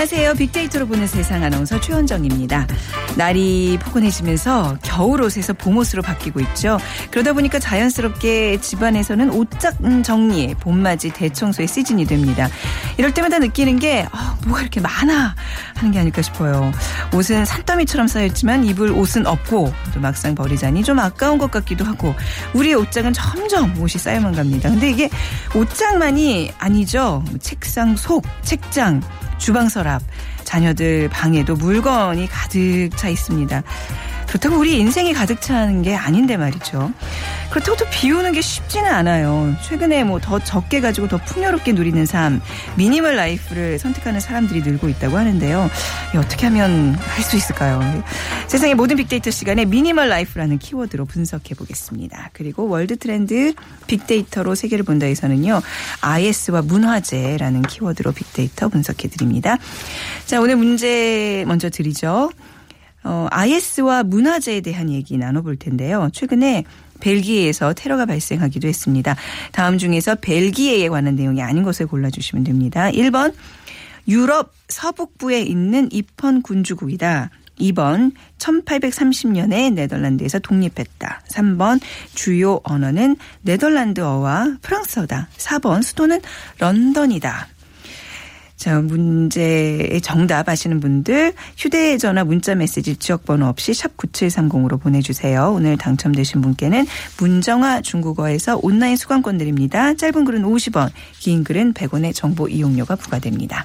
안녕하세요. 빅데이터로 보는 세상 아나운서 최현정입니다. 날이 포근해지면서 겨울옷에서 봄옷으로 바뀌고 있죠. 그러다 보니까 자연스럽게 집안에서는 옷장 정리, 봄맞이 대청소의 시즌이 됩니다. 이럴 때마다 느끼는 게 아, 뭐가 이렇게 많아 하는 게 아닐까 싶어요. 옷은 산더미처럼 쌓였지만 입을 옷은 없고 또 막상 버리자니 좀 아까운 것 같기도 하고 우리의 옷장은 점점 옷이 쌓여만 갑니다. 근데 이게 옷장만이 아니죠. 뭐 책상 속, 책장, 주방 서랍, 자녀들 방에도 물건이 가득 차 있습니다. 그렇다고 우리 인생이 가득 차는 게 아닌데 말이죠. 그렇다고 또 비우는 게 쉽지는 않아요. 최근에 뭐 더 적게 가지고 더 풍요롭게 누리는 삶, 미니멀 라이프를 선택하는 사람들이 늘고 있다고 하는데요. 어떻게 하면 할 수 있을까요? 세상의 모든 빅데이터 시간에 미니멀 라이프라는 키워드로 분석해 보겠습니다. 그리고 월드 트렌드 빅데이터로 세계를 본다에서는요. IS와 문화재라는 키워드로 빅데이터 분석해 드립니다. 자, 오늘 문제 먼저 드리죠. 어, IS와 문화재에 대한 얘기 나눠볼 텐데요. 최근에 벨기에에서 테러가 발생하기도 했습니다. 다음 중에서 벨기에에 관한 내용이 아닌 것을 골라주시면 됩니다. 1번 유럽 서북부에 있는 입헌 군주국이다. 2번 1830년에 네덜란드에서 독립했다. 3번 주요 언어는 네덜란드어와 프랑스어다. 4번 수도는 런던이다. 자, 문제의 정답 아시는 분들 휴대전화 문자 메시지 지역번호 없이 샵 9730으로 보내주세요. 오늘 당첨되신 분께는 문정아 중국어에서 온라인 수강권 드립니다. 짧은 글은 50원, 긴 글은 100원의 정보 이용료가 부과됩니다.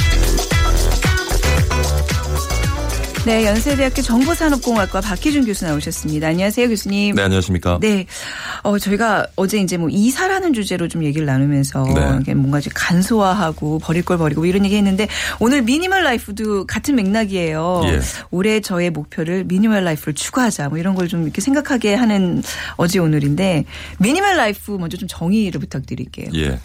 네, 연세대학교 정보산업공학과 박희준 교수 나오셨습니다. 안녕하세요, 교수님. 네, 안녕하십니까. 네. 어, 저희가 어제 이제 뭐 이사라는 주제로 좀 얘기를 나누면서 네. 뭔가 좀 간소화하고 버릴 걸 버리고 이런 얘기 했는데 오늘 미니멀 라이프도 같은 맥락이에요. 예. 올해 저의 목표를 미니멀 라이프를 추구하자 뭐 이런 걸 좀 이렇게 생각하게 하는 어제 오늘인데 미니멀 라이프 먼저 좀 정의를 부탁드릴게요. 예.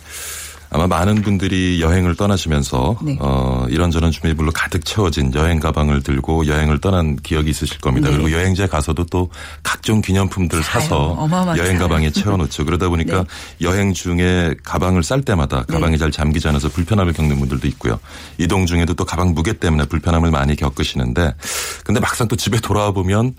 아마 많은 분들이 여행을 떠나시면서 네. 어, 이런저런 준비물로 가득 채워진 여행 가방을 들고 여행을 떠난 기억이 있으실 겁니다. 네. 그리고 여행지에 가서도 또 각종 기념품들 사서 여행. 가방에 채워놓죠. 그러다 보니까 네. 여행 중에 가방을 쌀 때마다 가방이 잘 잠기지 않아서 불편함을 겪는 분들도 있고요. 이동 중에도 또 가방 무게 때문에 불편함을 많이 겪으시는데 근데 막상 또 집에 돌아와 보면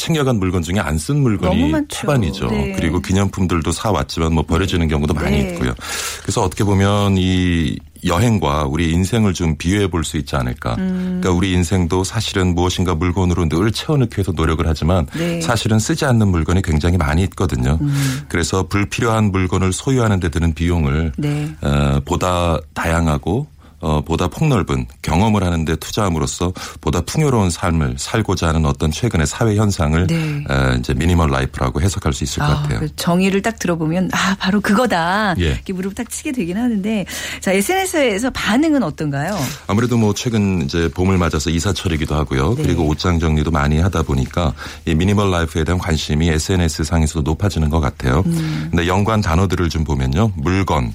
챙겨간 물건 중에 안 쓴 물건이 많죠. 태반이죠. 네. 그리고 기념품들도 사 왔지만 뭐 버려지는 경우도 많이 네. 있고요. 그래서 어떻게 보면 이 여행과 우리 인생을 좀 비유해 볼 수 있지 않을까. 음. 그러니까 우리 인생도 사실은 무엇인가 물건으로 늘 채워넣기 위해서 노력을 하지만 네. 사실은 쓰지 않는 물건이 굉장히 많이 있거든요. 음. 그래서 불필요한 물건을 소유하는 데 드는 비용을 네. 어, 보다 다양하고 어, 보다 폭넓은 경험을 하는데 투자함으로써 보다 풍요로운 삶을 살고자 하는 어떤 최근의 사회 현상을 네. 에, 이제 미니멀 라이프라고 해석할 수 있을 것 아, 같아요. 그 정의를 딱 들어보면 아 바로 그거다 예. 이렇게 무릎 딱 치게 되긴 하는데 자 SNS에서 반응은 어떤가요? 아무래도 뭐 최근 이제 봄을 맞아서 이사철이기도 하고요. 네. 그리고 옷장 정리도 많이 하다 보니까 이 미니멀 라이프에 대한 관심이 SNS 상에서도 높아지는 것 같아요. 음. 근데 연관 단어들을 좀 보면요. 물건,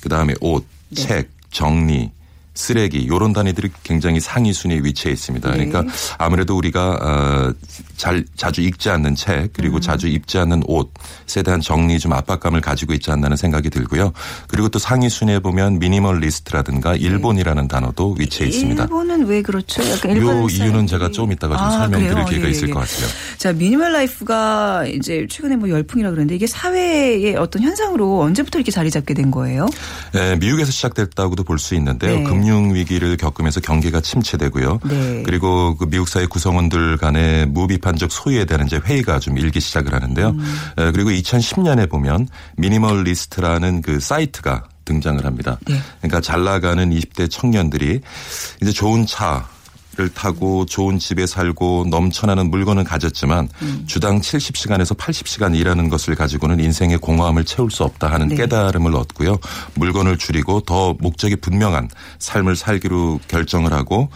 그 다음에 옷, 네. 책, 정리, 쓰레기 요런 단위들이 굉장히 상위 순위에 위치해 있습니다. 네. 그러니까 아무래도 우리가 어, 잘 자주 읽지 않는 책 그리고 음. 자주 입지 않는 옷에 대한 정리 좀 압박감을 가지고 있지 않나는 생각이 들고요. 그리고 또 상위 순위에 보면 미니멀리스트라든가 일본이라는 단어도 위치해 있습니다. 일본은 왜 그렇죠? 약간 요 일본 이유는 사람들이- 제가 좀 이따가 좀 아, 설명드릴? 기회가 예, 있을 예. 것 같아요. 자 미니멀 라이프가 이제 최근에 뭐 열풍이라 그러는데 이게 사회의 어떤 현상으로 언제부터 이렇게 자리 잡게 된 거예요? 예, 미국에서 시작됐다고도 볼 수 있는데요. 네. 금융 금융 위기를 겪으면서 경기가 침체되고요. 네. 그리고 그 미국 사회 구성원들 간의 무비판적 소유에 대한 이제 회의가 좀 일기 시작을 하는데요. 음. 에, 그리고 2010년에 보면 미니멀리스트라는 그 사이트가 등장을 합니다. 네. 그러니까 잘 나가는 20대 청년들이 이제 좋은 차 를 타고 좋은 집에 살고 넘쳐나는 물건을 가졌지만 음. 주당 70시간에서 80시간 일하는 것을 가지고는 인생의 공허함을 채울 수 없다 하는 네. 깨달음을 얻고요. 물건을 줄이고 더 목적이 분명한 삶을 살기로 결정을 하고 어,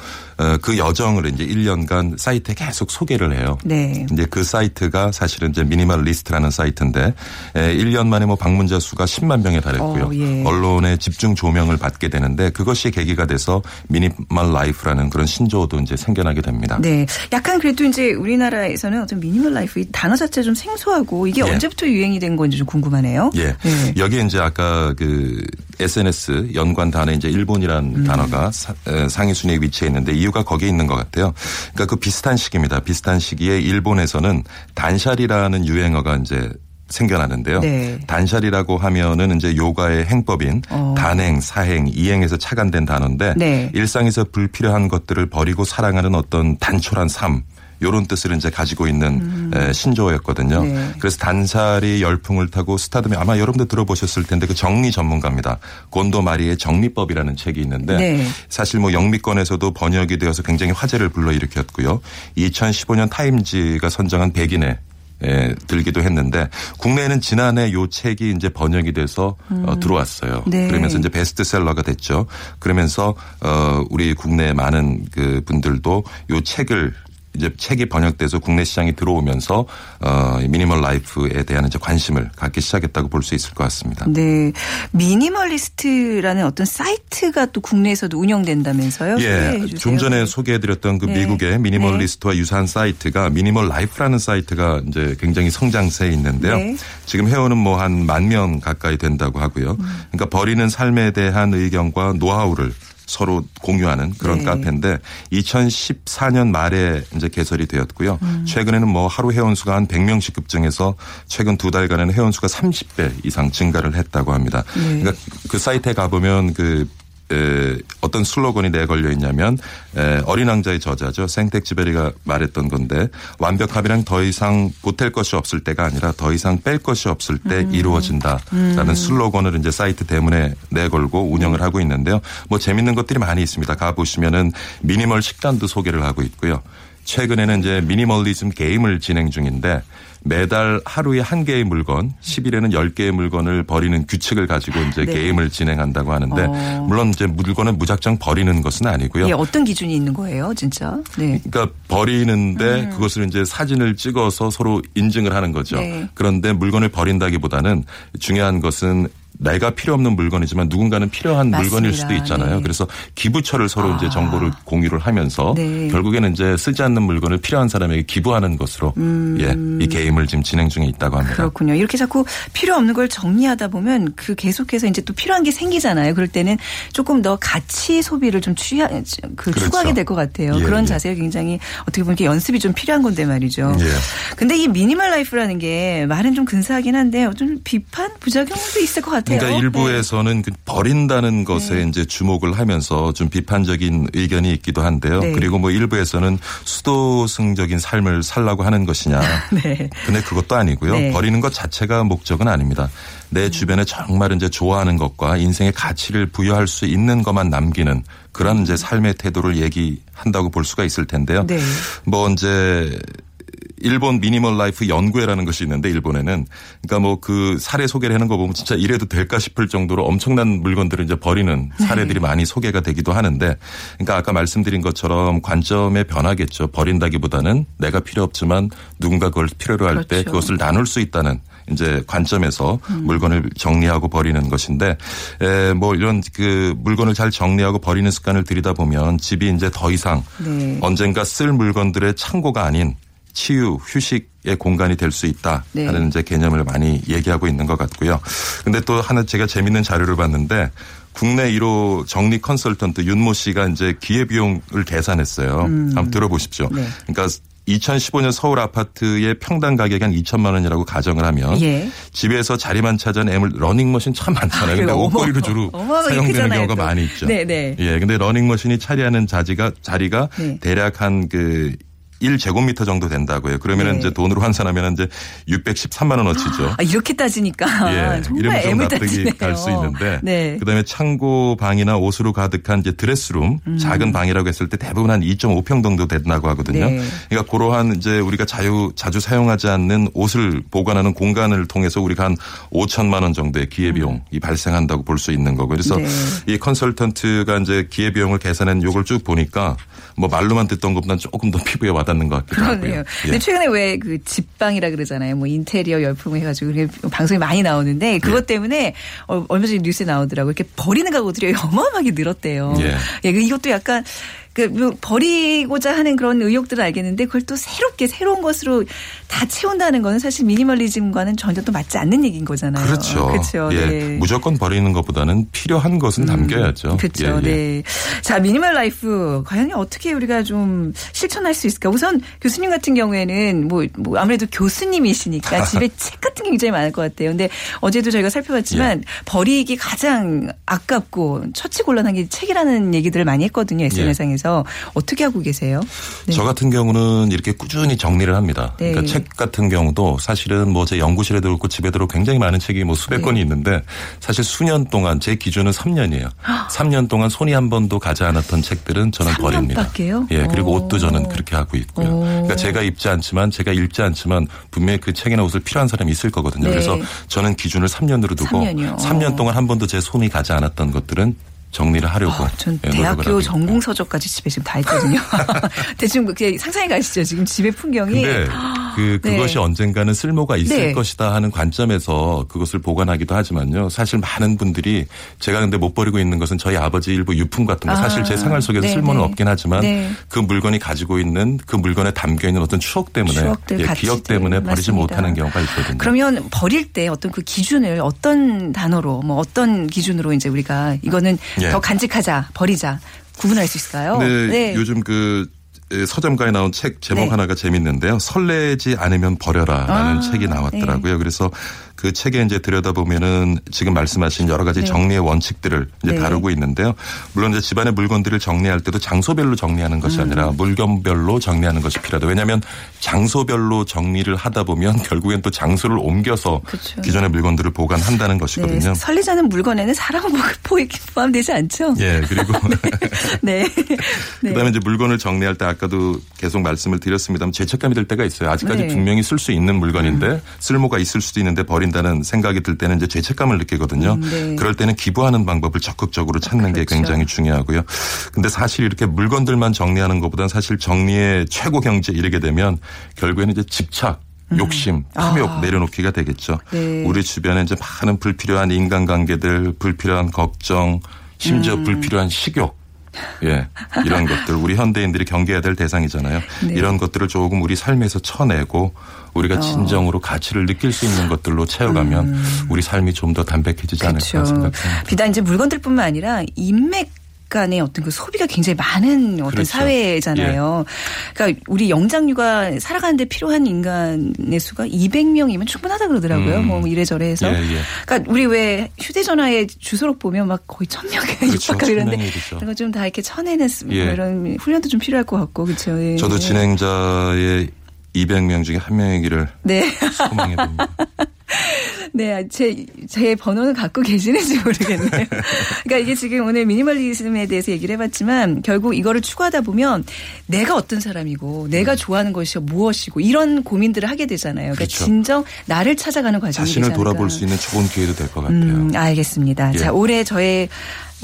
그 여정을 이제 1년간 사이트에 계속 소개를 해요. 네. 이제 그 사이트가 사실은 이제 미니멀리스트라는 사이트인데 에, 1년 만에 뭐 방문자 수가 10만 명에 달했고요. 어, 예. 언론의 집중 조명을 받게 되는데 그것이 계기가 돼서 미니멀 라이프라는 그런 신조어도 이제 생겨나게 됩니다. 네. 약간 그래도 이제 우리나라에서는 어떤 미니멀 라이프 이 단어 자체 좀 생소하고 이게 예. 언제부터 유행이 된 건지 좀 궁금하네요. 예. 네. 여기에 이제 아까 그 SNS 연관 단어에 이제 일본이라는 음. 단어가 상위 순위에 위치해 있는데 이 유가 거기에 있는 것 같아요. 그러니까 그 비슷한 시기입니다. 비슷한 시기에 일본에서는 단샬이라는 유행어가 이제 생겨나는데요. 네. 단샬이라고 하면은 이제 요가의 행법인 어. 단행, 사행, 이행에서 착안된 단어인데 네. 일상에서 불필요한 것들을 버리고 사랑하는 어떤 단촐한 삶 요런 뜻을 이제 가지고 있는 에, 신조어였거든요. 음. 네. 그래서 단살이 열풍을 타고 스타덤이 아마 여러분들 들어보셨을 텐데 그 정리 전문가입니다. 곤도 마리의 정리법이라는 책이 있는데 네. 사실 뭐 영미권에서도 번역이 되어서 굉장히 화제를 불러일으켰고요. 2015년 타임지가 선정한 100인에 에, 들기도 했는데 국내에는 지난해 요 책이 이제 번역이 돼서 어, 들어왔어요. 네. 그러면서 이제 베스트셀러가 됐죠. 그러면서 어 우리 국내 많은 그 분들도 요 책을 이제 책이 번역돼서 국내 시장에 들어오면서 어 미니멀 라이프에 대한 이제 관심을 갖기 시작했다고 볼 수 있을 것 같습니다. 네. 미니멀리스트라는 어떤 사이트가 또 국내에서도 운영된다면서요? 소개해 예. 좀 전에 소개해 드렸던 그 네. 미국의 미니멀리스트와 유사한 사이트가 미니멀 라이프라는 사이트가 이제 굉장히 성장세에 있는데요. 네. 지금 회원은 뭐 한 만 명 가까이 된다고 하고요. 음. 그러니까 버리는 삶에 대한 의견과 노하우를 서로 공유하는 그런 네. 카페인데 2014년 말에 이제 개설이 되었고요. 음. 최근에는 뭐 하루 회원 수가 한 100명씩 급증해서 최근 두 달간에는 회원 수가 30배 이상 증가를 했다고 합니다. 네. 그러니까 그 사이트에 가보면 그 에, 어떤 슬로건이 내걸려 있냐면 에, 어린 왕자의 저자죠 생텍쥐베리가 말했던 건데 완벽함이란 더 이상 보탤 것이 없을 때가 아니라 더 이상 뺄 것이 없을 때 음. 이루어진다라는 슬로건을 이제 사이트 대문에 내걸고 운영을 하고 있는데요. 뭐 재밌는 것들이 많이 있습니다. 가 보시면은 미니멀 식단도 소개를 하고 있고요. 최근에는 이제 미니멀리즘 게임을 진행 중인데 매달 하루에 한 개의 물건, 10일에는 10개의 물건을 버리는 규칙을 가지고 이제 네. 게임을 진행한다고 하는데 어. 물론 이제 물건을 무작정 버리는 것은 아니고요. 예, 어떤 기준이 있는 거예요, 진짜? 네. 그러니까 버리는데 그것을 이제 사진을 찍어서 서로 인증을 하는 거죠. 네. 그런데 물건을 버린다기보다는 중요한 것은 내가 필요 없는 물건이지만 누군가는 필요한 맞습니다. 물건일 수도 있잖아요. 네. 그래서 기부처를 서로 아. 이제 정보를 공유를 하면서 네. 결국에는 이제 쓰지 않는 물건을 필요한 사람에게 기부하는 것으로 예, 이 게임을 지금 진행 중에 있다고 합니다. 음. 그렇군요. 이렇게 자꾸 필요 없는 걸 정리하다 보면 그 계속해서 이제 또 필요한 게 생기잖아요. 그럴 때는 조금 더 가치 소비를 좀 취하, 그 그렇죠. 추구하게 될 것 같아요. 예, 그런 예. 자세가 굉장히 어떻게 보면 이렇게 연습이 좀 필요한 건데 말이죠. 예. 근데 이 미니멀 라이프라는 게 말은 좀 근사하긴 한데 좀 비판 부작용도 있을 것 같아요. 그러니까 네. 일부에서는 그 버린다는 것에 이제 주목을 하면서 좀 비판적인 의견이 있기도 한데요. 네. 그리고 뭐 일부에서는 수도승적인 삶을 살라고 하는 것이냐. 네. 근데 그것도 아니고요. 네. 버리는 것 자체가 목적은 아닙니다. 내 주변에 정말 이제 좋아하는 것과 인생의 가치를 부여할 수 있는 것만 남기는 그런 이제 삶의 태도를 얘기한다고 볼 수가 있을 텐데요. 네. 뭐 이제 일본 미니멀 라이프 연구회라는 것이 있는데 일본에는 그러니까 뭐 그 사례 소개를 하는 거 보면 진짜 이래도 될까 싶을 정도로 엄청난 물건들을 이제 버리는 사례들이 많이 소개가 되기도 하는데 그러니까 아까 말씀드린 것처럼 관점의 변화겠죠. 버린다기보다는 내가 필요 없지만 누군가 그걸 필요로 할때 그렇죠. 그것을 나눌 수 있다는 이제 관점에서 물건을 정리하고 버리는 것인데 에, 뭐 이런 그 물건을 잘 정리하고 버리는 습관을 들이다 보면 집이 이제 더 이상 네. 언젠가 쓸 물건들의 창고가 아닌 치유, 휴식의 공간이 될 수 있다 네. 하는 이제 개념을 많이 얘기하고 있는 것 같고요. 근데 또 하나 제가 재밌는 자료를 봤는데 국내 1호 정리 컨설턴트 윤모 씨가 이제 기회비용을 계산했어요. 한번 들어보십시오. 네. 그러니까 2015년 서울 아파트의 평당 가격이 한 2천만 원이라고 가정을 하면 예. 집에서 자리만 차지한 애물 러닝머신 참 많잖아요. 근데. 옷걸이로 어머, 주로 사용되는 경우가 또. 많이 있죠. 네, 네. 예, 근데 러닝머신이 차지하는 자리가 자리가 네. 대략 한그 1제곱미터 정도 된다고요. 그러면 네. 이제 돈으로 환산하면 이제 613만 원어치죠. 아, 이렇게 따지니까 예, 정말 좀 납득이. 갈 수 있는데 네. 그다음에 창고 방이나 옷으로 가득한 이제 드레스룸 음. 작은 방이라고 했을 때 대부분 한 2.5평 정도 된다고 하거든요. 네. 그러니까 그러한 이제 우리가 자유 자주 사용하지 않는 옷을 보관하는 공간을 통해서 우리가 한 5천만 원 정도의 기회 비용이 발생한다고 볼 수 있는 거고 그래서 네. 이 컨설턴트가 이제 기회 비용을 계산한 요걸 쭉 보니까 뭐 말로만 듣던 것보다는 조금 더 피부에 와닿 는 것 같기도 하고요. 그러네요. 예. 근데 최근에 왜 그 집방이라 그러잖아요. 뭐 인테리어 열풍 해가지고 방송이 많이 나오는데 그것 예. 때문에 어, 얼마 전에 뉴스에 나오더라고요. 이렇게 버리는 가구들이 어마어마하게 늘었대요. 예. 예, 그 이것도 약간 그뭐 버리고자 하는 그런 의욕들은 알겠는데 그걸 또 새롭게 새로운 것으로 다 채운다는 거는 사실 미니멀리즘과는 전혀 또 맞지 않는 얘기인 거잖아요. 그렇죠. 그렇죠. 예. 네. 음. 무조건 버리는 것보다는 필요한 것은 남겨야죠. 그렇죠. 예, 예. 네. 자, 미니멀 라이프 과연 어떻게 우리가 좀 실천할 수 있을까? 우선 교수님 같은 경우에는 뭐, 뭐 아무래도 교수님이시니까 집에 책 같은 게 굉장히 많을 것 같아요. 근데 어제도 저희가 살펴봤지만 예. 버리기 가장 아깝고 처치 곤란한 게 책이라는 얘기들을 많이 했거든요. SNS상에서 어떻게 하고 계세요? 네. 저 같은 경우는 이렇게 꾸준히 정리를 합니다. 네. 그러니까 책 같은 경우도 사실은 뭐 제 연구실에도 그렇고 집에도 굉장히 많은 책이 뭐 수백 네. 권이 있는데 사실 수년 동안 제 기준은 3년이에요. 3년 동안 손이 한 번도 가지 않았던 책들은 저는 3년 버립니다. 밖에요? 예, 그리고 오. 옷도 저는 그렇게 하고 있고요. 오. 그러니까 제가 입지 않지만 제가 읽지 않지만 분명히 그 책이나 옷을 필요한 사람이 있을 거거든요. 네. 그래서 저는 기준을 3년으로 두고 3년이요. 3년 동안 한 번도 제 손이 가지 않았던 것들은 정리를 하려고 어, 전 예, 대학교. 전공 서적까지 집에 지금 다 있거든요. 대충 그게 상상이 가시죠? 지금 집의 풍경이. 그 네. 그것이 언젠가는 쓸모가 있을 네. 것이다 하는 관점에서 그것을 보관하기도 하지만요. 사실 많은 분들이 제가 근데 못 버리고 있는 것은 저희 아버지 일부 유품 같은 거 아, 사실 제 생활 속에서 네, 쓸모는 네. 없긴 하지만 네. 그 물건이 가지고 있는 그 물건에 담겨 있는 어떤 추억 때문에 추억들, 예. 기억 때문에 버리지 맞습니다. 못하는 경우가 있거든요. 그러면 버릴 때 어떤 그 기준을 어떤 단어로 뭐 어떤 기준으로 이제 우리가 이거는 예. 더 간직하자 버리자 구분할 수 있을까요? 근데 요즘 그 서점가에 나온 책 제목 네. 하나가 재밌는데요. 설레지 않으면 버려라라는 아, 책이 나왔더라고요. 그래서 그 책에 이제 들여다보면은 지금 말씀하신 여러 가지 네. 정리의 원칙들을 이제 네. 다루고 있는데요. 물론 이제 집안의 물건들을 정리할 때도 장소별로 정리하는 것이 음. 아니라 물건별로 정리하는 것이 필요하다. 왜냐하면 장소별로 정리를 하다 보면 결국엔 또 장소를 옮겨서 그렇죠. 기존의 물건들을 보관한다는 네, 것이거든요. 설레자는 물건에는 사람 포함되지 않죠? 예, 그리고 네. 네. 그다음에 이제 물건을 정리할 때 아까 도 계속 말씀을 드렸습니다만 죄책감이 들 때가 있어요. 아직까지 네. 음. 분명히 쓸 수 있는 물건인데 쓸모가 있을 수도 있는데 버린다는 생각이 들 때는 이제 죄책감을 느끼거든요. 음, 네. 그럴 때는 기부하는 방법을 적극적으로 찾는 게 그렇죠. 굉장히 중요하고요. 근데 사실 이렇게 물건들만 정리하는 것보다는 사실 정리의 최고 경지에 이르게 되면 결국에는 이제 집착 욕심, 탐욕 아. 내려놓기가 되겠죠. 네. 우리 주변에 이제 많은 불필요한 인간관계들, 불필요한 걱정, 심지어 음. 불필요한 식욕, 예, 이런 것들 우리 현대인들이 경계해야 될 대상이잖아요. 네. 이런 것들을 조금 우리 삶에서 쳐내고 어. 우리가 진정으로 가치를 느낄 수 있는 것들로 채워가면 우리 삶이 좀 더 담백해지지 않을까 음. 그렇죠. 생각합니다. 비단 이제 물건들뿐만 아니라 인맥 간의 어떤 그 소비가 굉장히 많은 어떤 그렇죠. 사회잖아요. 그러니까 우리 영장류가 살아가는데 필요한 인간의 수가 200명이면 충분하다 그러더라고요. 음. 뭐 이래저래 해서. 예, 예. 그러니까 우리 왜 휴대전화에 주소록 보면 막 거의 천 명에 그렇죠. 육박하고 이런데 천 명이 그렇죠. 그런 거좀 다 이렇게 쳐내는 예. 이런 훈련도 좀 필요할 것 같고 그렇죠. 예. 저도 진행자의 200명 중에 한 명이기를 네. 소망해 봅니다. 네, 제, 제 번호는 갖고 계시는지 모르겠네요. 그러니까 이게 지금 오늘 미니멀리즘에 대해서 얘기를 해봤지만 결국 이거를 추구하다 보면 내가 어떤 사람이고 내가 좋아하는 것이 무엇이고 이런 고민들을 하게 되잖아요. 그러니까 그렇죠. 진정 나를 찾아가는 과정이 자신을 않을까. 돌아볼 수 있는 좋은 기회도 될 것 같아요. 음, 알겠습니다. 예. 자, 올해 저의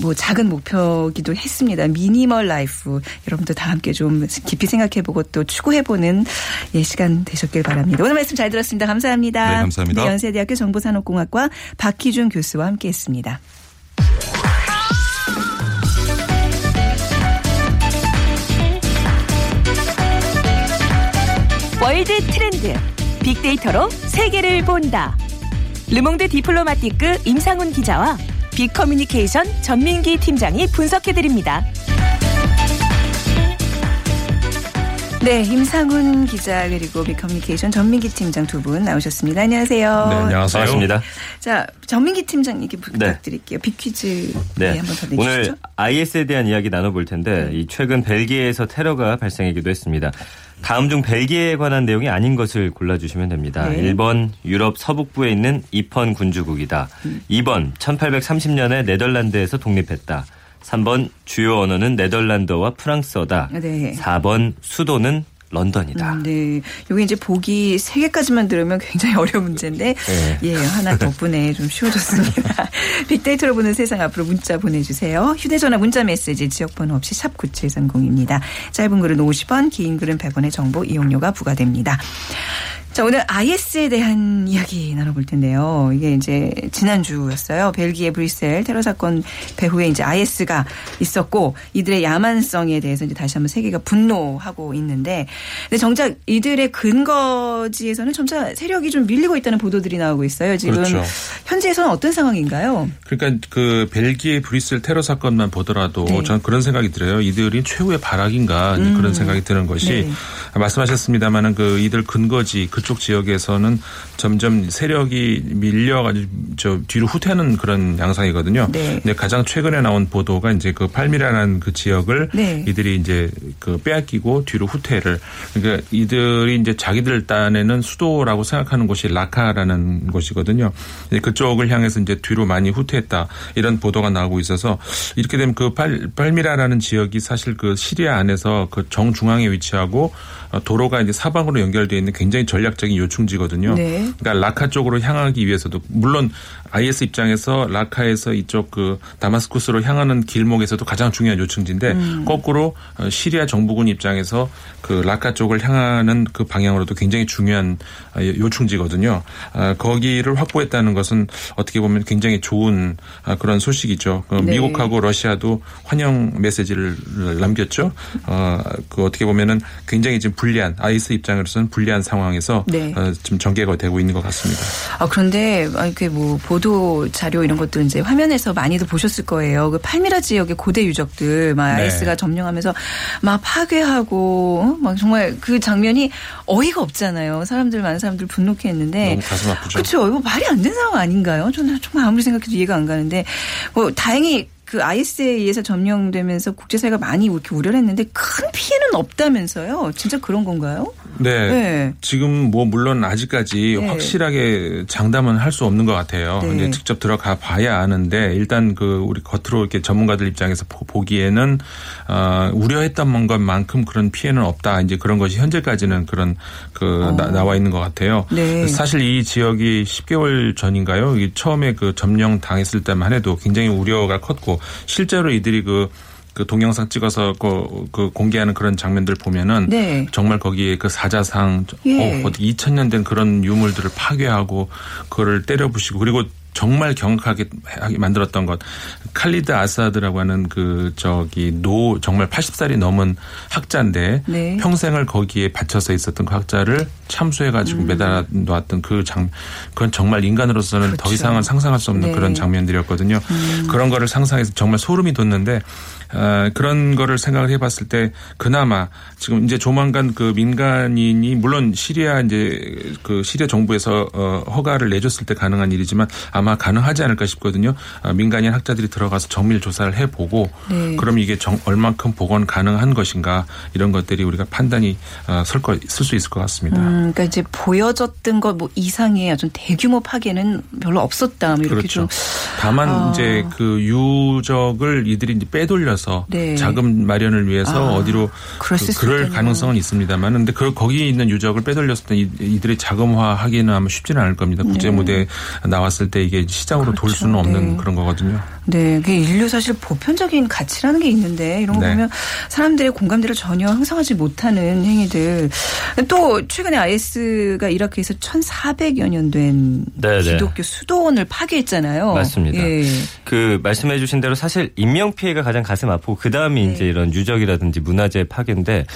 뭐 작은 목표기도 했습니다. 미니멀 라이프. 여러분도 다 함께 좀 깊이 생각해보고 또 추구해보는 예, 시간 되셨길 바랍니다. 오늘 말씀 잘 들었습니다. 감사합니다. 네, 감사합니다. 네, 연세대학교 정보 산업공학과 박희준 교수와 함께했습니다. 월드 트렌드 빅데이터로 세계를 본다. 르몽드 디플로마티크 임상훈 기자와 빅커뮤니케이션 전민기 팀장이 분석해드립니다. 네, 임상훈 기자 그리고 미커뮤니케이션 전민기 팀장 두 분 나오셨습니다. 안녕하세요. 네, 안녕하세요. 반갑습니다. 자, 전민기 팀장님께 부탁드릴게요. 빅퀴즈 네. 한번 더 오늘 내주시죠. IS에 대한 이야기 나눠볼 텐데 이 최근 벨기에에서 테러가 발생하기도 했습니다. 다음 중 벨기에에 관한 내용이 아닌 것을 골라주시면 됩니다. 네. 1번 유럽 서북부에 있는 이펀 군주국이다. 음. 2번 1830년에 네덜란드에서 독립했다. 3번 주요 언어는 네덜란드어와 프랑스어다. 네. 4번 수도는 런던이다. 음, 네. 요게 이제 보기 세 개까지만 들으면 굉장히 어려운 문제인데, 네. 예, 하나 덕분에 좀 쉬워졌습니다. 빅데이터로 보는 세상 앞으로 문자 보내주세요. 휴대전화 문자 메시지 지역번호 없이 샵 9730입니다. 짧은 글은 50원, 긴 글은 100원의 정보 이용료가 부과됩니다. 자, 오늘 IS에 대한 이야기 나눠볼 텐데요. 이게 이제 지난주였어요. 벨기에 브뤼셀 테러 사건 배후에 이제 IS가 있었고 이들의 야만성에 대해서 이제 다시 한번 세계가 분노하고 있는데 근데 정작 이들의 근거지에서는 점차 세력이 좀 밀리고 있다는 보도들이 나오고 있어요. 지금 그렇죠. 현재에서는 어떤 상황인가요? 그러니까 그 벨기에 브뤼셀 테러 사건만 보더라도 네. 음. 저는 그런 생각이 들어요. 이들이 최후의 발악인가 이제 그런 생각이 드는 것이 네. 말씀하셨습니다마는 그 이들 근거지 그쪽 지역에서는 점점 세력이 밀려가지고 저 뒤로 후퇴하는 그런 양상이거든요. 네. 근데 가장 최근에 나온 보도가 이제 그 팔미라라는 그 지역을 네. 이들이 이제 그 빼앗기고 뒤로 후퇴를 그러니까 이들이 이제 자기들 딴에는 수도라고 생각하는 곳이 라카라는 곳이거든요. 그쪽을 향해서 이제 뒤로 많이 후퇴했다 이런 보도가 나오고 있어서 이렇게 되면 그 팔, 팔미라라는 지역이 사실 그 시리아 안에서 그 정중앙에 위치하고 어, 도로가 이제 사방으로 연결되어 있는 굉장히 전략 적인 요충지거든요. 네. 그러니까 라카 쪽으로 향하기 위해서도 물론 IS 입장에서 라카에서 이쪽 그 다마스쿠스로 향하는 길목에서도 가장 중요한 요충지인데 음. 거꾸로 어, 시리아 정부군 입장에서 그 라카 쪽을 향하는 그 방향으로도 굉장히 중요한 어, 요충지거든요. 아, 거기를 확보했다는 것은 어떻게 보면 굉장히 좋은 아, 그런 소식이죠. 그 네. 미국하고 러시아도 환영 메시지를 남겼죠. 어, 그 어떻게 보면은 굉장히 지금 불리한 아이스 입장으로서는 불리한 상황에서 네. 어, 지금 전개가 되고 있는 것 같습니다. 아, 그런데 이렇게 뭐 보도 자료 이런 것들 이제 화면에서 많이들 보셨을 거예요. 그 팔미라 지역의 고대 유적들 막 네. 아이스가 점령하면서 막 파괴하고 어? 막 정말 그 장면이 어이가 없잖아요. 사람들 많은 사람들 분노케 했는데 너무 가슴 아프죠. 그렇죠. 이거 말이 안 되는 상황 아닌가요? 저는 정말 아무리 생각해도 이해가 안 가는데 뭐 다행히 그 IS에 의해서 점령되면서 국제사회가 많이 이렇게 우려를 했는데 큰 피해는 없다면서요. 진짜 그런 건가요? 네. 네. 지금 뭐 물론 아직까지 네. 확실하게 장담은 할 수 없는 것 같아요. 네. 근데 직접 들어가 봐야 아는데 일단 그 우리 겉으로 이렇게 전문가들 입장에서 보- 보기에는 어, 우려했던 것만큼 그런 피해는 없다. 이제 그런 것이 현재까지는 그런 그 나, 나와 있는 것 같아요. 어. 네. 사실 이 지역이 10개월 전인가요? 이 처음에 그 점령 당했을 때만 해도 굉장히 우려가 컸고 실제로 이들이 그그 동영상 찍어서 그, 그 공개하는 그런 장면들 보면은 네. 정말 거기에 그 사자상 예. 어, 어디 2000년 된 그런 유물들을 파괴하고 그거를 때려 부시고 그리고 정말 경악하게 하게 만들었던 것 칼리드 아사드라고 하는 그 저기 노 정말 80살이 넘은 학자인데 네. 평생을 거기에 바쳐서 있었던 그 학자를 참수해 가지고 매달아 놓았던 그 장 그건 정말 인간으로서는 더 음. 그렇죠. 이상은 상상할 수 없는 네. 음. 그런 장면들이었거든요. 그런 거를 상상해서 정말 소름이 돋는데 어, 그런 거를 생각을 해봤을 때 그나마 지금 이제 조만간 그 민간인이 물론 시리아 이제 그 시리아 정부에서 어, 허가를 내줬을 때 가능한 일이지만 아마 가능하지 않을까 싶거든요. 어, 민간인 학자들이 들어가서 정밀 조사를 해보고 네. 그럼 이게 정, 얼만큼 복원 가능한 것인가 이런 것들이 우리가 판단이 어, 설거쓸 수 있을 것 같습니다. 음, 그러니까 이제 보여졌던 것 뭐 이상의 어떤 대규모 파괴는 별로 없었다. 뭐 이렇게 그렇죠. 좀 다만 아. 이제 그 유적을 이들이 이제 빼돌려서 네. 자금 마련을 위해서 아, 어디로 그, 있겠네요. 가능성은 있습니다만 근데 그 거기 있는 유적을 빼돌렸을 때 이- 이들이 자금화하기는 아마 쉽지는 않을 겁니다. 국제 무대에 나왔을 때 이게 시장으로 돌 네. 그렇죠. 수는 없는 네. 그런 거거든요. 네, 그 인류 사실 보편적인 가치라는 게 있는데 이런 거 네. 보면 사람들의 공감대를 전혀 형성하지 못하는 행위들. 또 최근에 IS가 이라크에서 1,400여 년된 네, 네. 기독교 수도원을 파괴했잖아요. 맞습니다. 예. 그 말씀해 주신 대로 사실 인명 피해가 가장 가슴 아프고 그 다음이 네. 이제 이런 유적이라든지 문화재 파괴인데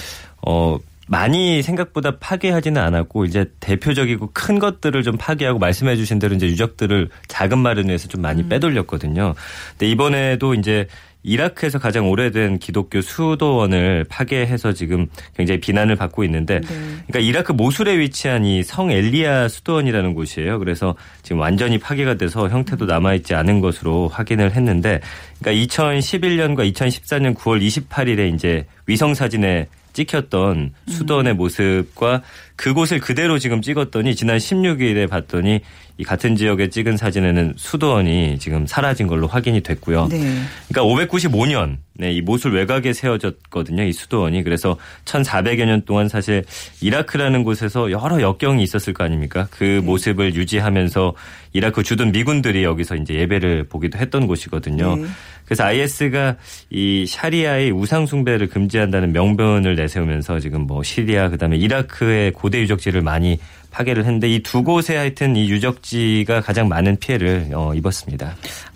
어 많이 생각보다 파괴하지는 않았고 이제 대표적이고 큰 것들을 좀 파괴하고 말씀해 주신 대로 이제 유적들을 자금 마련 위해서 좀 많이 음. 빼돌렸거든요. 근데 이번에도 이제 이라크에서 가장 오래된 기독교 수도원을 파괴해서 지금 굉장히 비난을 받고 있는데 그러니까 이라크 모술에 위치한 이 성 엘리야 수도원이라는 곳이에요. 그래서 지금 완전히 파괴가 돼서 형태도 남아 있지 않은 것으로 확인을 했는데 그러니까 2011년과 2014년 9월 28일에 이제 위성 사진에 찍혔던 수도원의 모습과 그곳을 그대로 지금 찍었더니 지난 16일에 봤더니 이 같은 지역에 찍은 사진에는 수도원이 지금 사라진 걸로 확인이 됐고요. 네. 그러니까 595년 네, 이 모술 외곽에 세워졌거든요. 이 수도원이. 그래서 1400여 년 동안 사실 이라크라는 곳에서 여러 역경이 있었을 거 아닙니까? 그 모습을 유지하면서 이라크 주둔 미군들이 여기서 이제 예배를 보기도 했던 곳이거든요. 네. 그래서 IS가 이 샤리아의 우상 숭배를 금지한다는 명분을 내세우면서 지금 뭐 시리아 그다음에 이라크의 고대 유적지를 많이 파괴를 했는데 이 두 곳에 하여튼 이 유적지가 가장 많은 피해를 어, 입었습니다.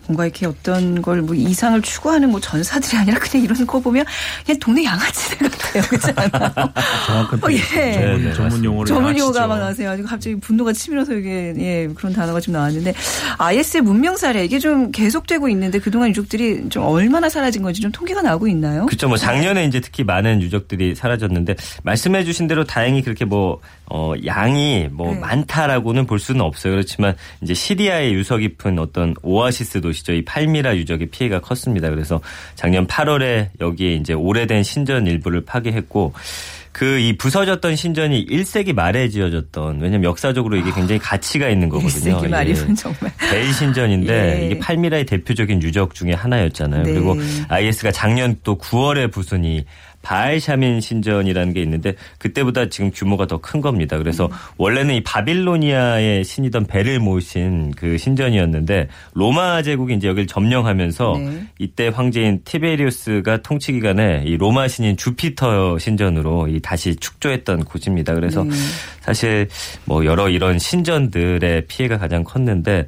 뭔가 이렇게 어떤 걸 뭐 이상을 추구하는 뭐 전사들이 아니라 그냥 이런 거 보면 그냥 동네 양아치들 같아요. 그렇지 않아요? 정확한 어, 예. 전문, 네, 전문 용어로 전문 용어가. 막 나세요. 지금 갑자기 분노가 치밀어서 이게 예, 그런 단어가 좀 나왔는데 IS의 문명 사례 이게 좀 계속되고 있는데 그동안 유족들이 좀 얼마나 사라진 건지 좀 통계가 나오고 있나요? 그렇죠. 뭐 작년에 이제 특히 많은 유적들이 사라졌는데 말씀해 주신 대로 다행히 그렇게 뭐 어, 양이 뭐 네. 많다라고는 볼 수는 없어요. 그렇지만 이제 시리아의 유서 깊은 어떤 오아시스 도시 죠. 이 팔미라 유적의 피해가 컸습니다. 그래서 작년 8월에 여기에 이제 오래된 신전 일부를 파괴했고 그 이 부서졌던 신전이 1세기 말에 지어졌던 왜냐면 역사적으로 이게 굉장히 가치가 있는 거거든요. 1세기 예. 말이면 정말. 베일 신전인데 예. 이게 팔미라의 대표적인 유적 중에 하나였잖아요. 네. 그리고 IS가 작년 또 9월에 부순 이 바알샤민 신전이라는 게 있는데 그때보다 지금 규모가 더 큰 겁니다. 그래서 음. 원래는 이 바빌로니아의 신이던 벨을 모신 그 신전이었는데 로마 제국이 이제 여기를 점령하면서 네. 이때 황제인 티베리우스가 통치 기간에 이 로마 신인 주피터 신전으로 이 다시 축조했던 곳입니다. 그래서 네. 사실 뭐 여러 이런 신전들의 피해가 가장 컸는데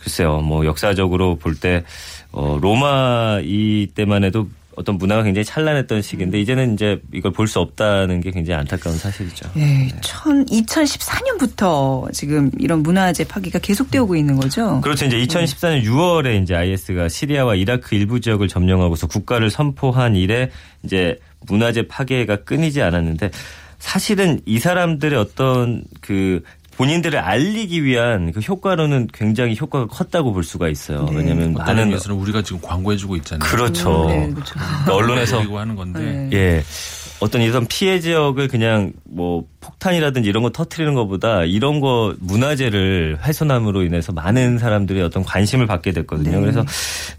글쎄요, 뭐 역사적으로 볼 때 어, 로마 이때만 해도 어떤 문화가 굉장히 찬란했던 시기인데 이제는 이제 이걸 볼 수 없다는 게 굉장히 안타까운 사실이죠. 예, 천, 2014년부터 지금 이런 문화재 파기가 계속되어 오고 있는 거죠. 그렇죠. 이제 2014년 6월에 이제 IS가 시리아와 이라크 일부 지역을 점령하고서 국가를 선포한 이래 이제 문화재 파괴가 끊이지 않았는데 사실은 이 사람들의 어떤 그 본인들을 알리기 위한 그 효과로는 굉장히 효과가 컸다고 볼 수가 있어요. 왜냐하면 어떤 많은 의미에서는 우리가 지금 광고해주고 있잖아요. 그렇죠. 네, 그렇죠. 그러니까 언론에서 하는 건데 네. 예. 어떤 이런 피해 지역을 그냥 뭐 폭탄이라든지 이런 거 터트리는 것보다 이런 거 문화재를 훼손함으로 인해서 많은 사람들이 어떤 관심을 받게 됐거든요. 네. 그래서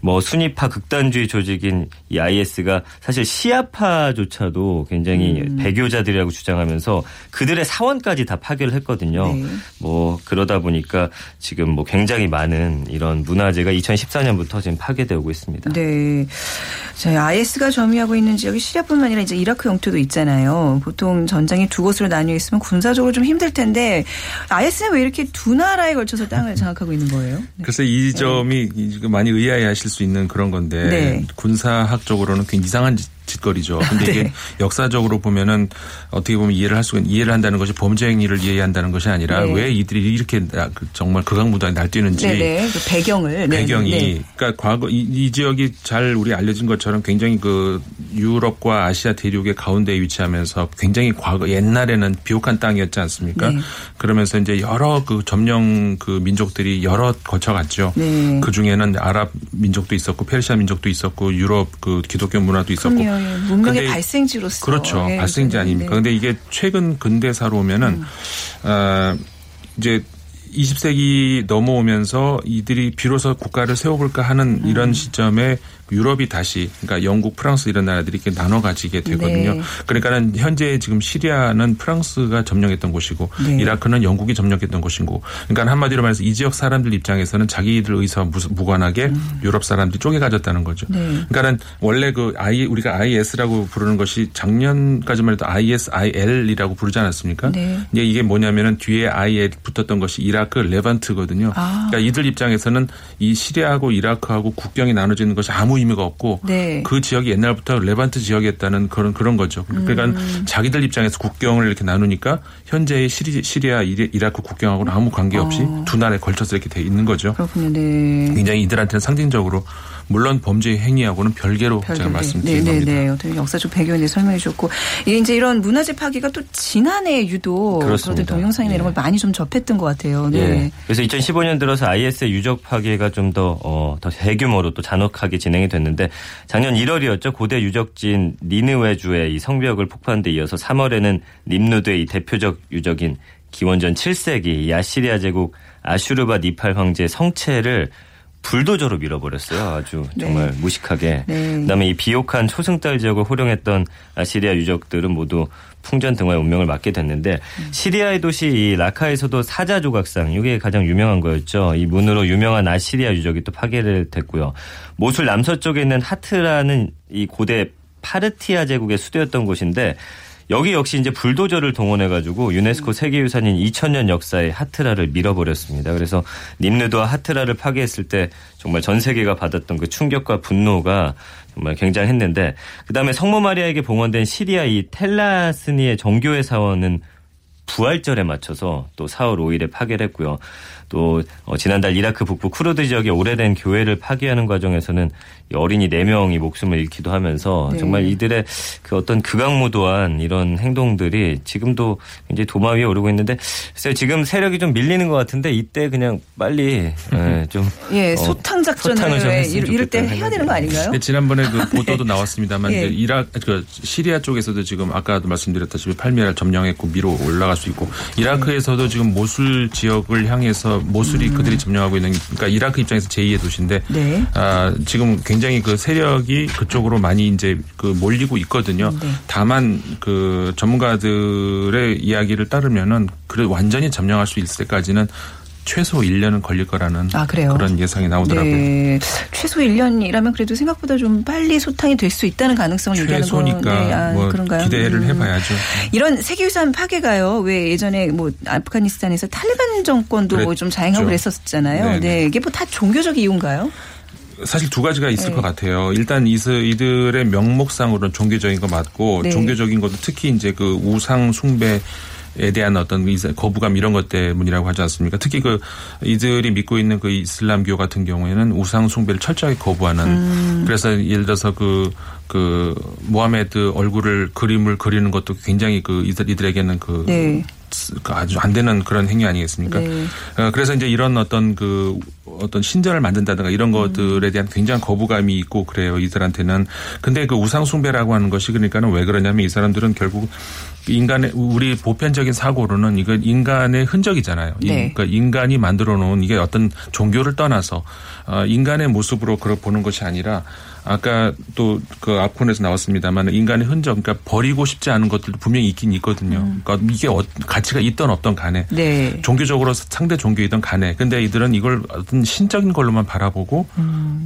뭐 순위파 극단주의 조직인 이 IS가 사실 시아파조차도 굉장히 음. 배교자들이라고 주장하면서 그들의 사원까지 다 파괴를 했거든요. 네. 뭐 그러다 보니까 지금 뭐 굉장히 많은 이런 문화재가 2014년부터 지금 파괴되고 있습니다. 네. 저희 IS가 점유하고 있는 지역이 시리아뿐만 아니라 이제 이라크 영토도 있잖아요. 보통 전장이 두 곳으로 나뉘어 있으면 군사적으로 좀 힘들 텐데 IS는 왜 이렇게 두 나라에 걸쳐서 땅을 장악하고 있는 거예요? 네. 글쎄 이 점이 지금 많이 의아해하실 수 있는 그런 건데 네. 군사학적으로는 굉장히 이상한 짓- 짓거리죠. 근데 네. 이게 역사적으로 보면은 어떻게 보면 이해를 할 수가 있- 이해를 한다는 것이 범죄 행위를 이해한다는 것이 아니라 네. 왜 이들이 이렇게 나- 그 정말 극악무도하게 날뛰는지 네네. 그 배경을. 네, 배경이 네. 그러니까 과거 이, 이 지역이 잘 우리 알려진 것처럼 굉장히 그 유럽과 아시아 대륙의 가운데에 위치하면서 굉장히 과거 옛날에는 비옥한 땅이었지 않습니까? 네. 그러면서 이제 여러 그 점령 그 민족들이 여러 거쳐갔죠. 네. 그 중에는 아랍 민족도 있었고 페르시아 민족도 있었고 유럽 그 기독교 문화도 있었고 그럼요. 예. 문명의 발생지로서. 그렇죠. 예, 발생지 네. 아닙니까? 근데 이게 최근 근대사로 오면은 음. 어, 이제 20세기 넘어오면서 이들이 비로소 국가를 세워볼까 하는 음. 이런 시점에 유럽이 다시 그러니까 영국, 프랑스 이런 나라들이 이렇게 나눠 가지게 되거든요. 네. 그러니까는 현재 지금 시리아는 프랑스가 점령했던 곳이고 네. 이라크는 영국이 점령했던 곳이고 그러니까 한마디로 말해서 이 지역 사람들 입장에서는 자기들 의사와 무- 무관하게 음. 유럽 사람들이 쪼개 가졌다는 거죠. 네. 그러니까는 원래 그 I 우리가 IS라고 부르는 것이 작년까지만 해도 ISIL이라고 부르지 않았습니까? 네. 이게 뭐냐면은 뒤에 I에 붙었던 것이 이라크 레반트거든요. 아. 그러니까 이들 입장에서는 이 시리아하고 이라크하고 국경이 나눠지는 것이 아무 의미가 없고 네. 그 지역이 옛날부터 레반트 지역이었다는 그런 그런 거죠. 그러니까 음. 자기들 입장에서 국경을 이렇게 나누니까 현재의 시리, 시리아 이라크 국경하고는 아무 관계 없이 어. 두 나라에 걸쳐서 이렇게 돼 있는 거죠. 그렇군요. 네. 굉장히 이들한테는 상징적으로 물론 범죄 행위하고는 별개로 제가 별개로. 말씀드린 네, 겁니다. 네, 네. 어떤 역사적 배경에 설명해 주셨고 이게 이제 이런 문화재 파기가 또 지난해 유독 그렇습니다. 그런 동영상이나 이런 걸 많이 좀 접했던 것 같아요. 네. 예. 그래서 2015년 들어서 IS의 유적 파괴가 좀더 어, 더 대규모로 또 잔혹하게 진행이 됐는데 작년 1월이었죠. 고대 유적지인 니느웨주의 이 성벽을 폭파한 데 이어서 3월에는 림누드의 이 대표적 유적인 기원전 7세기 이 아시리아 제국 아슈르바니팔 황제의 성채를 불도저로 밀어버렸어요. 아주 정말 무식하게. 네. 그다음에 이 비옥한 초승달 지역을 호령했던 아시리아 유적들은 모두 풍전등화의 운명을 맞게 됐는데 시리아의 도시 이 라카에서도 사자 조각상 이게 가장 유명한 거였죠. 이 문으로 유명한 아시리아 유적이 또 파괴를 됐고요. 모술 남서쪽에 있는 하트라는 이 고대 파르티아 제국의 수도였던 곳인데 여기 역시 이제 불도저를 동원해 가지고 유네스코 세계유산인 2000년 역사의 하트라를 밀어버렸습니다. 그래서 nim르드와 하트라를 파괴했을 때 정말 전 세계가 받았던 그 충격과 분노가 정말 굉장했는데 그 다음에 성모 마리아에게 봉헌된 시리아 이 텔라스니의 정교회 사원은 부활절에 맞춰서 또 4월 5일에 파괴를 했고요. 또 어, 지난달 이라크 북부 쿠르드 지역의 오래된 교회를 파괴하는 과정에서는 이 어린이 4명이 목숨을 잃기도 하면서 네. 정말 이들의 그 어떤 극악무도한 이런 행동들이 지금도 굉장히 도마 위에 오르고 있는데 글쎄요 지금 세력이 좀 밀리는 것 같은데 이때 그냥 빨리 예, 좀 예, 어, 소탕 작전을 왜 했으면 이럴, 이럴 때 해야 되는 거 아닌가요? 네, 지난번에 그 보도도 나왔습니다만 예. 이제 이라크 그 시리아 쪽에서도 지금 아까도 말씀드렸다시피 팔미라를 점령했고 미로 올라갈 수 있고 이라크에서도 지금 모술 지역을 향해서 모술이 그들이 점령하고 있는 그러니까 이라크 입장에서 제2의 도시인데 음. 네. 아, 지금 굉장히 그 세력이 그쪽으로 많이 이제 그 몰리고 있거든요. 네. 다만 그 전문가들의 이야기를 따르면은 그래 완전히 점령할 수 있을 때까지는 최소 1년은 걸릴 거라는 아? 그런 예상이 나오더라고요. 네. 최소 1년이라면 그래도 생각보다 좀 빨리 소탕이 될 수 있다는 가능성을 얘기하는 건 최소니까 네, 아, 뭐 그런가요? 기대를 음. 해봐야죠. 이런 세계유산 파괴가요. 왜 예전에 뭐 아프가니스탄에서 탈리반 정권도 뭐좀 자행하고 그랬죠. 그랬었잖아요. 네네. 네, 이게 뭐 다 종교적 이유인가요? 사실 두 가지가 있을 네. 것 같아요. 일단 이들의 명목상으로는 종교적인 거 맞고 네. 종교적인 것도 특히 이제 그 우상 숭배 에 대한 어떤 거부감 이런 것 때문이라고 하지 않습니까? 특히 그 이들이 믿고 있는 그 이슬람교 같은 경우에는 우상 숭배를 철저하게 거부하는 음. 그래서 예를 들어서 그, 그 모하메드 얼굴을 그림을 그리는 것도 굉장히 그 이들, 이들에게는 그 네. 그 아주 안 되는 그런 행위 아니겠습니까? 네. 어, 그래서 이제 이런 어떤 그 어떤 신전을 만든다든가 이런 것들에 대한 굉장한 거부감이 있고 그래요 이들한테는. 근데 그 우상 숭배라고 하는 것이 그러니까는 왜 그러냐면 이 사람들은 결국 인간의 우리 보편적인 사고로는 이거 인간의 흔적이잖아요. 이- 네. 그러니까 인간이 만들어 놓은 이게 어떤 종교를 떠나서 어, 인간의 모습으로 그걸 보는 것이 아니라 아까 또 그 앞콘에서 나왔습니다만 인간의 흔적, 그러니까 버리고 싶지 않은 것들도 분명히 있긴 있거든요. 그러니까 이게 어- 가치가 있던 없던 간에 네. 종교적으로 상대 종교이던 간에 근데 이들은 이걸 어떤 신적인 걸로만 바라보고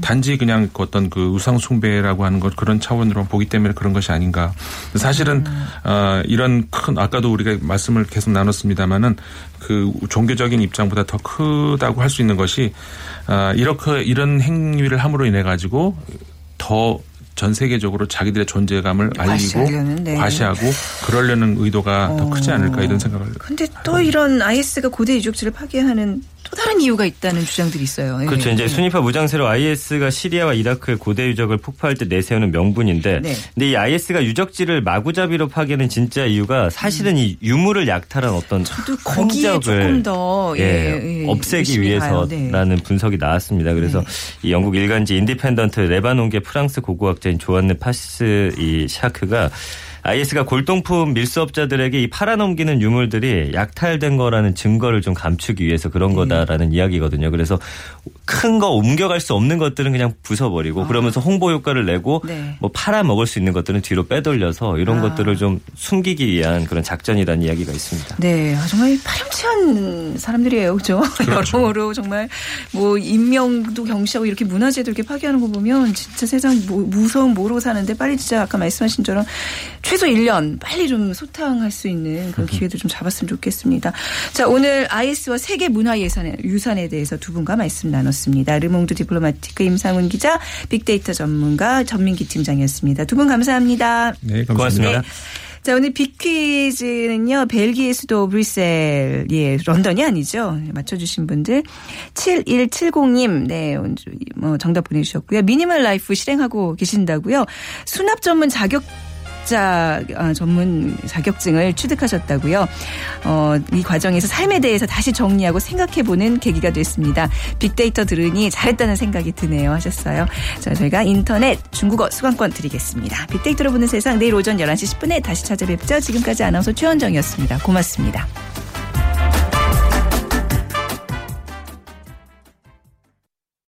단지 그냥 그 어떤 그 우상 숭배라고 하는 것 그런 차원으로 보기 때문에 그런 것이 아닌가. 사실은 어, 이런 큰 아까도 우리가 말씀을 계속 나눴습니다마는 그 종교적인 입장보다 더 크다고 할 수 있는 것이 아, 이렇게 이런 행위를 함으로 인해 가지고 더 전 세계적으로 자기들의 존재감을 알리고 네. 과시하고 그러려는 의도가 더 크지 않을까 이런 생각을 근데 또 이런 IS가 고대 유적지를 파괴하는 또 다른 이유가 있다는 주장들이 있어요. 예. 그렇죠. 이제 순위파 무장세로 IS가 시리아와 이라크의 고대 유적을 폭파할 때 내세우는 명분인데, 네. 근데 이 IS가 유적지를 마구잡이로 파괴는 진짜 이유가 사실은 이 유물을 약탈한 어떤 저도 거기에 조금 더, 예, 예, 없애기 열심히 가요. 위해서라는 네. 분석이 나왔습니다. 그래서 이 영국 일간지 인디펜던트 레바논계 프랑스 고고학자인 조안느 파시스 이 샤크가 IS가 골동품 밀수업자들에게 이 팔아넘기는 유물들이 약탈된 거라는 증거를 좀 감추기 위해서 그런 네. 거다라는 이야기거든요. 그래서 큰 거 옮겨갈 수 없는 것들은 그냥 부숴버리고 그러면서 홍보 효과를 내고 아. 네. 뭐 팔아 먹을 수 있는 것들은 뒤로 빼돌려서 이런 아. 것들을 좀 숨기기 위한 그런 작전이라는 이야기가 있습니다. 네, 아, 정말 파렴치한 사람들이에요, 그죠? 여러모로 정말 뭐 인명도 경시하고 이렇게 문화재도 이렇게 파괴하는 거 보면 진짜 세상 무- 무서운 줄 모르고 사는데 빨리 진짜 아까 말씀하신 처럼 최소 1년 빨리 좀 소탕할 수 있는 그런 기회도 좀 잡았으면 좋겠습니다. 자, 오늘 IS와 세계 문화 유산에 대해서 두 분과 말씀 나눴습니다. 르몽드 디플로마티크 임상훈 기자, 빅데이터 전문가 전민기 팀장이었습니다. 두 분 감사합니다. 네, 감사합니다. 고맙습니다. 네. 자, 오늘 빅퀴즈는요, 벨기에 수도 브뤼셀, 예, 런던이 아니죠. 맞춰주신 분들. 7170님, 네, 뭐, 정답 보내주셨고요. 미니멀 라이프 실행하고 계신다고요. 수납 전문 자격 자 어, 전문 자격증을 취득하셨다고요. 어, 이 과정에서 삶에 대해서 다시 정리하고 생각해보는 계기가 됐습니다. 빅데이터 들으니 잘했다는 생각이 드네요 하셨어요. 자, 저희가 인터넷 중국어 수강권 드리겠습니다. 빅데이터로 보는 세상 내일 오전 11시 10분에 다시 찾아뵙죠. 지금까지 아나운서 최원정이었습니다. 고맙습니다.